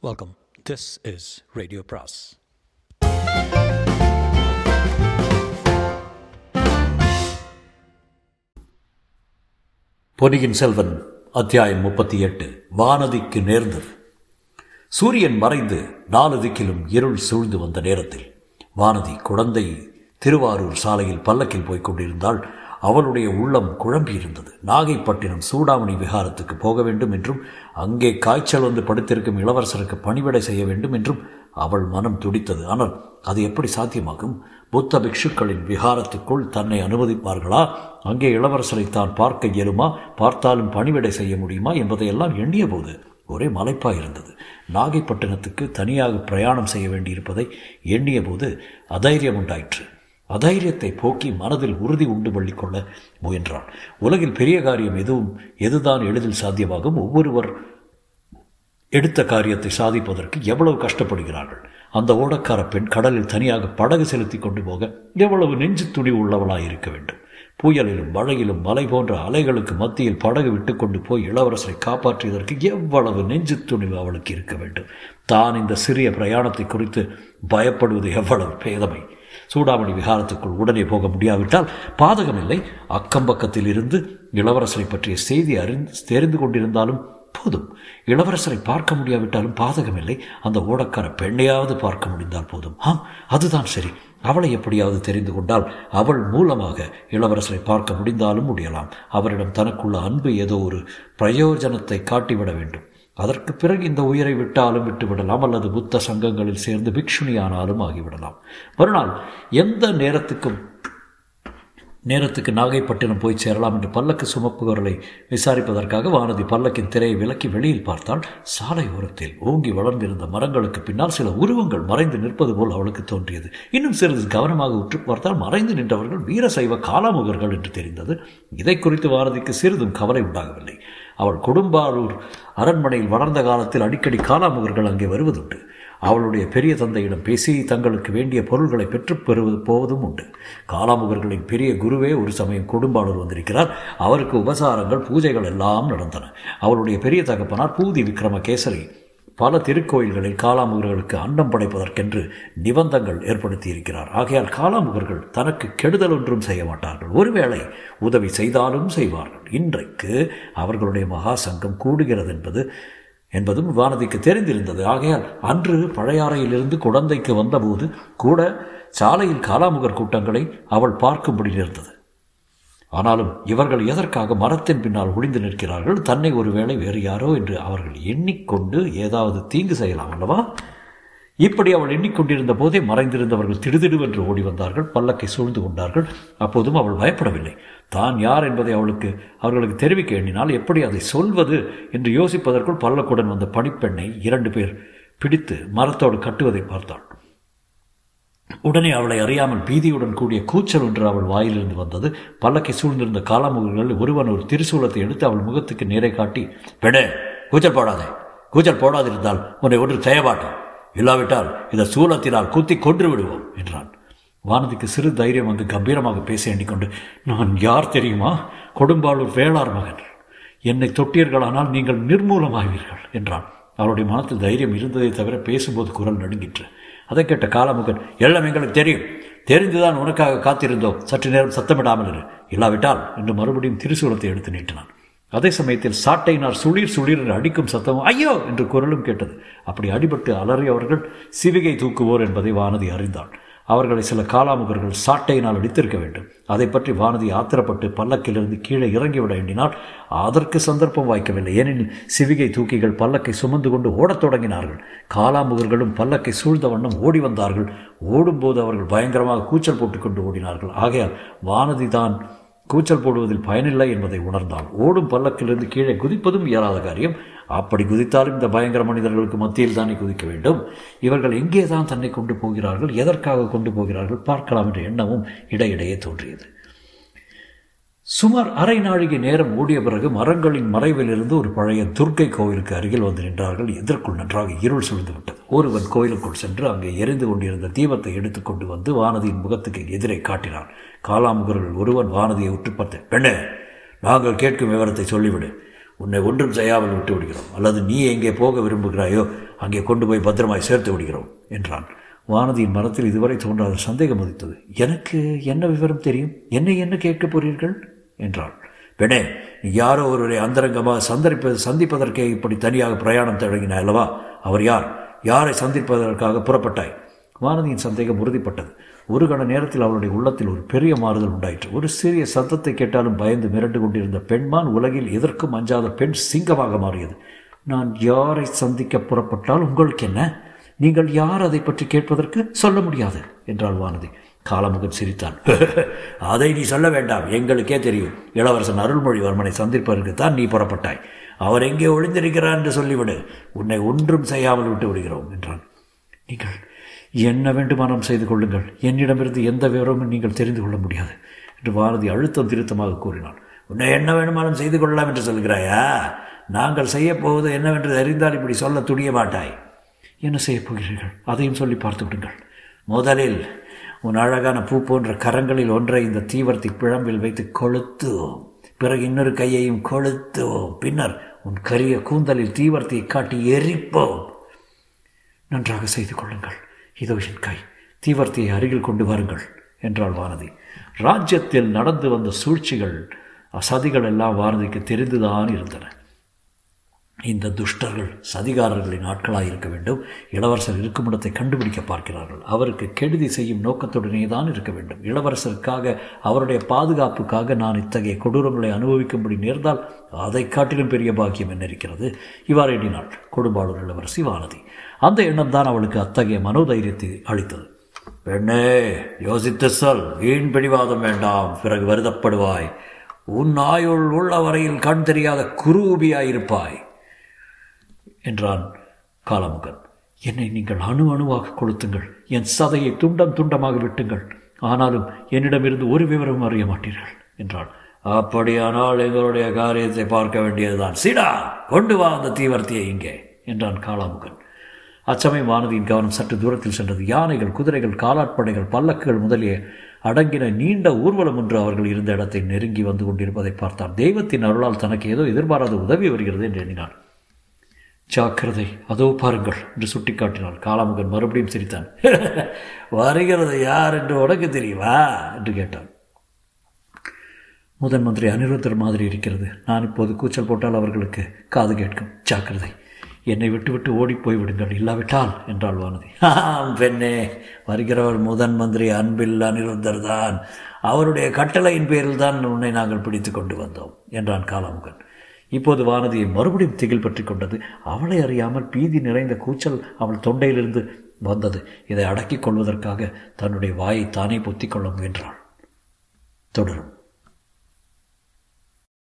Welcome this is radio பிராஸ் பொன்னியின் செல்வன் அத்தியாயம் முப்பத்தி எட்டு வானதிக்கு நேர்ந்தது. சூரியன் மறைந்து நாலு திக்கிலும் இருள் சூழ்ந்து வந்த நேரத்தில் வானதி குழந்தை திருவாரூர் சாலையில் பல்லக்கில் போய்க் கொண்டிருந்தால் அவளுடைய உள்ளம் குழம்பியிருந்தது நாகைப்பட்டினம் சூடாமணி விகாரத்துக்கு போக வேண்டும் என்றும் அங்கே காய்ச்சல் வந்து படுத்திருக்கும் இளவரசருக்கு பணிவிடை செய்ய வேண்டும் என்றும் அவள் மனம் துடித்தது. ஆனால் அது எப்படி சாத்தியமாகும்? புத்த பிக்ஷுக்களின் விகாரத்துக்குள் தன்னை அனுமதிப்பார்களா? அங்கே இளவரசரை தான் பார்க்க இயலுமா? பார்த்தாலும் பணிவிடை செய்ய முடியுமா என்பதையெல்லாம் எண்ணிய போது ஒரே மலைப்பாயிருந்தது நாகைப்பட்டினத்துக்கு தனியாக பிரயாணம் செய்ய வேண்டியிருப்பதை எண்ணிய போது அதைரியம் உண்டாயிற்று. அதைரியத்தை போக்கி மனதில் உறுதி உண்டு கொள்ள முயன்றான். உலகில் பெரிய காரியம் எதுவும் எதுதான் எளிதில் சாத்தியமாகும்? ஒவ்வொருவர் எடுத்த காரியத்தை சாதிப்பதற்கு எவ்வளவு கஷ்டப்படுகிறார்கள்? அந்த ஓடக்கார பெண் கடலில் தனியாக படகு செலுத்தி கொண்டு போக எவ்வளவு நெஞ்சு துணி உள்ளவளாக இருக்க வேண்டும்? புயலிலும் மழையிலும் மலை போன்ற அலைகளுக்கு மத்தியில் படகு விட்டுக்கொண்டு போய் இளவரசரை காப்பாற்றியதற்கு எவ்வளவு நெஞ்சு துணிவு அவளுக்கு இருக்க வேண்டும்? தான் இந்த சிறிய பிரயாணத்தை குறித்து பயப்படுவது எவ்வளவு பேதமை? சூடாமணி விகாரத்துக்குள் உடனே போக முடியாவிட்டால் பாதகமில்லை. அக்கம்பக்கத்தில் இருந்து இளவரசரை பற்றிய செய்தி அறிந்து தெரிந்து கொண்டிருந்தாலும் போதும். இளவரசரை பார்க்க முடியாவிட்டாலும் பாதகமில்லை. அந்த ஓடக்கார பெண்ணையாவது பார்க்க முடிந்தால் போதும். ஆம் அதுதான் சரி. அவளை எப்படியாவது தெரிந்து கொண்டால் அவள் மூலமாக இளவரசரை பார்க்க முடிந்தாலும் முடியலாம். அவரிடம் தனக்குள்ள அன்பு ஏதோ ஒரு பிரயோஜனத்தை காட்டிவிட வேண்டும். அதற்கு பிறகு இந்த உயிரை விட்டாலும் விட்டுவிடலாம் அல்லது புத்த சங்கங்களில் சேர்ந்து பிக்ஷுனியானாலும் ஆகிவிடலாம். மறுநாள் எந்த நேரத்துக்கும் நேரத்துக்கு நாகைப்பட்டினம் போய் சேரலாம் என்று பல்லக்கு சுமப்புவர்களை விசாரிப்பதற்காக வானதி பல்லக்கின் திரையை விலக்கி வெளியில் பார்த்தால் சாலை ஓரத்தில் ஓங்கி வளர்ந்திருந்த மரங்களுக்கு பின்னால் சில உருவங்கள் மறைந்து நிற்பது போல் அவளுக்கு தோன்றியது. இன்னும் சிறிது கவனமாக உற்று பார்த்தால் மறைந்து நின்றவர்கள் வீரசைவ காலாமுகர்கள் என்று தெரிந்தது. இதை குறித்து வானதிக்கு சிறிதும் கவலை உண்டாகவில்லை. அவள் கொடும்பாரூர் அரண்மனையில் வளர்ந்த காலத்தில் அடிக்கடி காலாமுகர்கள் அங்கே வருவதுண்டு. அவளுடைய பெரிய தந்தையிடம் பேசி தங்களுக்கு வேண்டிய பொருள்களை பெற்றுப் பெறுவது போவதும் உண்டு. காலாமுகர்களின் பெரிய குருவே ஒரு சமயம் கொடும்பாளூர் வந்திருக்கிறார். அவருக்கு உபசாரங்கள் பூஜைகள் எல்லாம் நடந்தன. அவளுடைய பெரிய தகப்பனார் பூதி விக்ரமகேசரி. பல திருக்கோயில்களில் காலாமுகர்களுக்கு அன்னம் படைப்பதற்கென்று நிபந்தங்கள் ஏற்படுத்தி இருக்கிறார் ஆகையால் காலாமுகர்கள் தனக்கு கெடுதல் ஒன்றும் செய்ய மாட்டார்கள். ஒருவேளை உதவி செய்தாலும் செய்வார்கள். இன்றைக்கு அவர்களுடைய மகா சங்கம் கூடுகிறது என்பது என்பதும் வானதிக்கு தெரிந்திருந்தது. ஆகையால் அன்று பழையாறையிலிருந்து குழந்தைக்கு வந்தபோது கூட சாலையில் காலாமுகர் கூட்டங்களை அவள் பார்க்கும்படி இருந்தது ஆனாலும் இவர்கள் எதற்காக மரத்தின் பின்னால் ஒளிந்து நிற்கிறார்கள்? தன்னை ஒருவேளை வேறு யாரோ என்று அவர்கள் எண்ணிக்கொண்டு ஏதாவது தீங்கு செய்யலாம் அல்லவா? இப்படி அவள் எண்ணிக்கொண்டிருந்த போதே மறைந்திருந்தவர்கள் திடுதிடுவென்று ஓடி வந்தார்கள் பல்லக்கை சூழ்ந்து கொண்டார்கள். அப்போதும் அவள் பயப்படவில்லை. தான் யார் என்பதை அவளுக்கு அவர்களுக்கு தெரிவிக்க எண்ணினால் எப்படி அதை சொல்வது என்று யோசிப்பதற்குள் பல்லக்குடன் வந்த பணிப்பெண்ணை இரண்டு பேர் பிடித்து மரத்தோடு கட்டுவதை பார்த்தாள். உடனே அவளை அறியாமல் பீதியுடன் கூடிய கூச்சல் ஒன்று அவள் வாயிலிருந்து வந்தது. பல்லக்கை சூழ்ந்திருந்த காலாமுகர்கள் ஒருவன் ஒரு திருசூலத்தை எடுத்து அவள் முகத்துக்கு நேரே காட்டி பெடே கூச்சல் போடாதே. கூச்சல் போடாதிருந்தால் உன்னை ஒன்று செய்யமாட்டோம் இல்லாவிட்டால் இந்த சூலத்தினால் குத்தி கொன்று விடுவோம் என்றான். வானதிக்கு சிறு தைரியம் வந்து கம்பீரமாக பேச எண்ணிக்கொண்டு நான் யார் தெரியுமா? கொடும்பாளூர் வேளார் மகன். என்னை தொட்டீர்களானால் நீங்கள் நிர்மூலமாவீர்கள் என்றான். அவருடைய மனத்தில் தைரியம் இருந்ததை தவிர பேசும்போது குரல் நடுங்கிற்று. அதை கேட்ட காலமுகன் எல்லாம் எங்களுக்கு தெரியும். தெரிந்துதான் உனக்காக காத்திருந்தோம். சற்று நேரம் சத்தமிடாமல் இரு. இல்லாவிட்டால் என்று மறுபடியும் திருசூலத்தை எடுத்து நீட்டினான். அதே சமயத்தில் சாட்டையினார் சுளிர் சுளிர் என்று அடிக்கும் சத்தமும் ஐயோ! என்று குரலும் கேட்டது. அப்படி அடிபட்டு அலறியவர்கள் சிவிகை தூக்குவோர் என்பதை வானதி அறிந்தாள் அவர்களை சில காலாமுகர்கள் சாட்டையினால் அடித்திருக்க வேண்டும். அதை பற்றி வானதி ஆத்திரப்பட்டு பல்லக்கிலிருந்து கீழே இறங்கிவிட எண்ணினால் அதற்கு சந்தர்ப்பம் வாய்க்கவில்லை. ஏனெனில் சிவிகை தூக்கிகள் பல்லக்கை சுமந்து கொண்டு ஓடத் தொடங்கினார்கள். காலாமுகர்களும் பல்லக்கை சூழ்ந்த வண்ணம் ஓடி வந்தார்கள். ஓடும்போது அவர்கள் பயங்கரமாக கூச்சல் போட்டுக்கொண்டு ஓடினார்கள். ஆகையால் வானதி தான் கூச்சல் போடுவதில் பயனில்லை என்பதை உணர்ந்தான் ஓடும் பல்லக்கிலிருந்து கீழே குதிப்பதும் இயலாத காரியம். அப்படி குதித்தாலும் இந்த பயங்கர மனிதர்களுக்கு மத்தியில் தானே குதிக்க வேண்டும். இவர்கள் எங்கே தான் தன்னை கொண்டு போகிறார்கள் எதற்காக கொண்டு போகிறார்கள் பார்க்கலாம் என்ற எண்ணமும் இடையிடையே தோன்றியது. சுமார் அரை நாழிகை நேரம் ஓடிய பிறகு மரங்களின் மறைவிலிருந்து ஒரு பழைய துர்க்கை கோவிலுக்கு அருகில் வந்து நின்றார்கள். எதற்குள் நன்றாக இருள் சுழ்ந்து விட்டது. ஒருவன் கோயிலுக்குள் சென்று அங்கே எரிந்து கொண்டிருந்த தீபத்தை எடுத்துக்கொண்டு வந்து வானதியின் முகத்துக்கு எதிரே காட்டினான். காலாமுகர்கள் ஒருவன் வானதியை உற்று பார்த்து பெண்ணே நாங்கள் கேட்கும் விவரத்தை சொல்லிவிடு. உன்னை ஒன்றும் செய்யாமல் விட்டு விடுகிறோம். அல்லது நீ எங்கே போக விரும்புகிறாயோ அங்கே கொண்டு போய் பத்திரமாய் சேர்த்து விடுகிறோம் என்றான். வானதியின் மனத்தில் இதுவரை தோன்றாத சந்தேகம் உதித்தது. எனக்கு என்ன விவரம் தெரியும்? என்னை என்ன கேட்கப் போறீர்கள்? என்றாள். பெண்ணே நீ யாரோ ஒருவரை அந்தரங்கமாக சந்தரிப்ப சந்திப்பதற்கே இப்படி தனியாக பிரயாணம் தொடங்கினாய் அல்லவா? அவர் யார்? யாரை சந்திப்பதற்காக புறப்பட்டாய்? வானதியின் சந்தேகம் உறுதிப்பட்டது. ஒரு கண நேரத்தில் அவளுடைய உள்ளத்தில் ஒரு பெரிய மாறுதல் உண்டாயிற்று. ஒரு சிறிய சத்தத்தை கேட்டாலும் பயந்து மிரண்டு கொண்டிருந்த பெண்மான் உலகில் எதற்கும் அஞ்சாத பெண் சிங்கமாக மாறியது. நான் யாரை சந்திக்க புறப்பட்டால் உங்களுக்கு என்ன? நீங்கள் யார் அதை பற்றி கேட்பதற்கு சொல்ல முடியாது என்றாள் வானதி. காலமுகன் சிரித்தான். அதை நீ சொல்ல வேண்டாம். எங்களுக்கே தெரியும். இளவரசன் அருள்மொழிவர்மனை சந்திப்பதற்குத்தான் நீ புறப்பட்டாய். அவர் எங்கே ஒளிந்திருக்கிறார் என்று சொல்லிவிடு. உன்னை ஒன்றும் செய்யாமல் விட்டு விடுகிறோம் என்றான். நீங்கள் என்ன வேண்டுமானம் செய்து கொள்ளுங்கள். என்னிடமிருந்து எந்த விவரமும் நீங்கள் தெரிந்து கொள்ள முடியாது என்று பாரதி அழுத்தம் திருத்தமாக கூறினான் உன்னை என்ன வேண்டுமானம் செய்து கொள்ளலாம் என்று சொல்கிறாயா? நாங்கள் செய்யப்போவது என்னவென்று அறிந்தால் இப்படி சொல்ல துடிய மாட்டாய். என்ன செய்யப் போகிறீர்கள்? அதையும் சொல்லி பார்த்து விடுங்கள். முதலில் உன் அழகான பூ போன்ற கரங்களில் ஒன்றை இந்த தீவர்த்தி பிழம்பில் வைத்து கொளுத்துவோம். பிறகு இன்னொரு கையையும் கொளுத்துவோம். பின்னர் உன் கரிய கூந்தலில் தீவர்த்தியை காட்டி எரிப்போம். நன்றாக செய்து கொள்ளுங்கள். இதோ என் கை. தீவர்த்தியை அருகில் கொண்டு வாருங்கள் என்றாள் வானதி. ராஜ்யத்தில் நடந்து வந்த சூழ்ச்சிகள் அசதிகள் எல்லாம் வானதிக்கு தெரிந்துதான் இருந்தன. இந்த துஷ்டர்கள் சதிகாரர்களின் ஆட்களாக இருக்க வேண்டும். இளவரசர் இருக்குமிடத்தை கண்டுபிடிக்க பார்க்கிறார்கள். அவருக்கு கெடுதி செய்யும் நோக்கத்துடனே தான் இருக்க வேண்டும். இளவரசருக்காக அவருடைய பாதுகாப்புக்காக நான் இத்தகைய கொடூரங்களை அனுபவிக்கும்படி நேர்ந்தால் அதை காட்டிலும் பெரிய பாக்கியம் என்ன இருக்கிறது? இவ்வாறு எண்ணினாள். கொடும்பாளூர் இளவரசி வானதி. அந்த எண்ணம் தான் அவளுக்கு அத்தகைய மனோதைரியத்தை அளித்தது. பெண்ணே யோசித்து சொல். வீண் பிடிவாதம் வேண்டாம். பிறகு வருதப்படுவாய் உன் ஆயுள் உள்ள வரையில் கண் தெரியாத குரூபியாயிருப்பாய். என்றான் காலமுகன். என்னை நீங்கள் அணு அணுவாக கொளுத்துங்கள். என் சதையை துண்டம் துண்டமாக விட்டுங்கள். ஆனாலும் என்னிடமிருந்து ஒரு விவரமும் அறிய மாட்டீர்கள் என்றாள். அப்படியானால் எங்களுடைய காரியத்தை பார்க்க வேண்டியதுதான். சீடா கொண்டு வா அந்த தீவர்த்தியை இங்கே என்றான் காளாமுகன் அச்சமயம் வானதியின் கவனம் சற்று தூரத்தில் சென்றது. யானைகள் குதிரைகள் காலாட்படைகள் பல்லக்குகள் முதலிய அடங்கின நீண்ட ஊர்வலம் ஒன்று அவர்கள் இருந்த இடத்தை நெருங்கி வந்து கொண்டிருப்பதை பார்த்தான். தெய்வத்தின் அருளால் தனக்கு ஏதோ எதிர்பாராத உதவி வருகிறது என்று எண்ணினான். ஜாக்கிரதை. அதோ பாருங்கள் என்று சுட்டிக்காட்டினாள் காளாமுகன் மறுபடியும் சிரித்தான். வருகிறது யார் என்று உனக்கு தெரியுமா? என்று கேட்டான். முதன் மந்திரி அனிருத்தர் மாதிரி இருக்கிறது. நான் இப்போது கூச்சல் போட்டால் அவர்களுக்கு காது கேட்கும். ஜாக்கிரதை. என்னை விட்டுவிட்டு ஓடி போய்விடுங்கள். இல்லாவிட்டால் என்றாள் வானதி. ஆம் பெண்ணே வருகிறவர் முதன் மந்திரி அன்பில் அனிருத்தர் தான் அவருடைய கட்டளையின் பேரில் தான் உன்னை நாங்கள் பிடித்து கொண்டு வந்தோம் என்றான் காலாமுகன் இப்போது வானதியை மறுபடியும் திகில் பற்றி கொண்டது. அவளை அறியாமல் பீதி நிறைந்த கூச்சல் அவள் தொண்டையிலிருந்து வந்தது. இதை அடக்கிக் கொள்வதற்காக தன்னுடைய வாயை தானே பொத்திக் கொள்ள முயன்றாள். தொடரும்.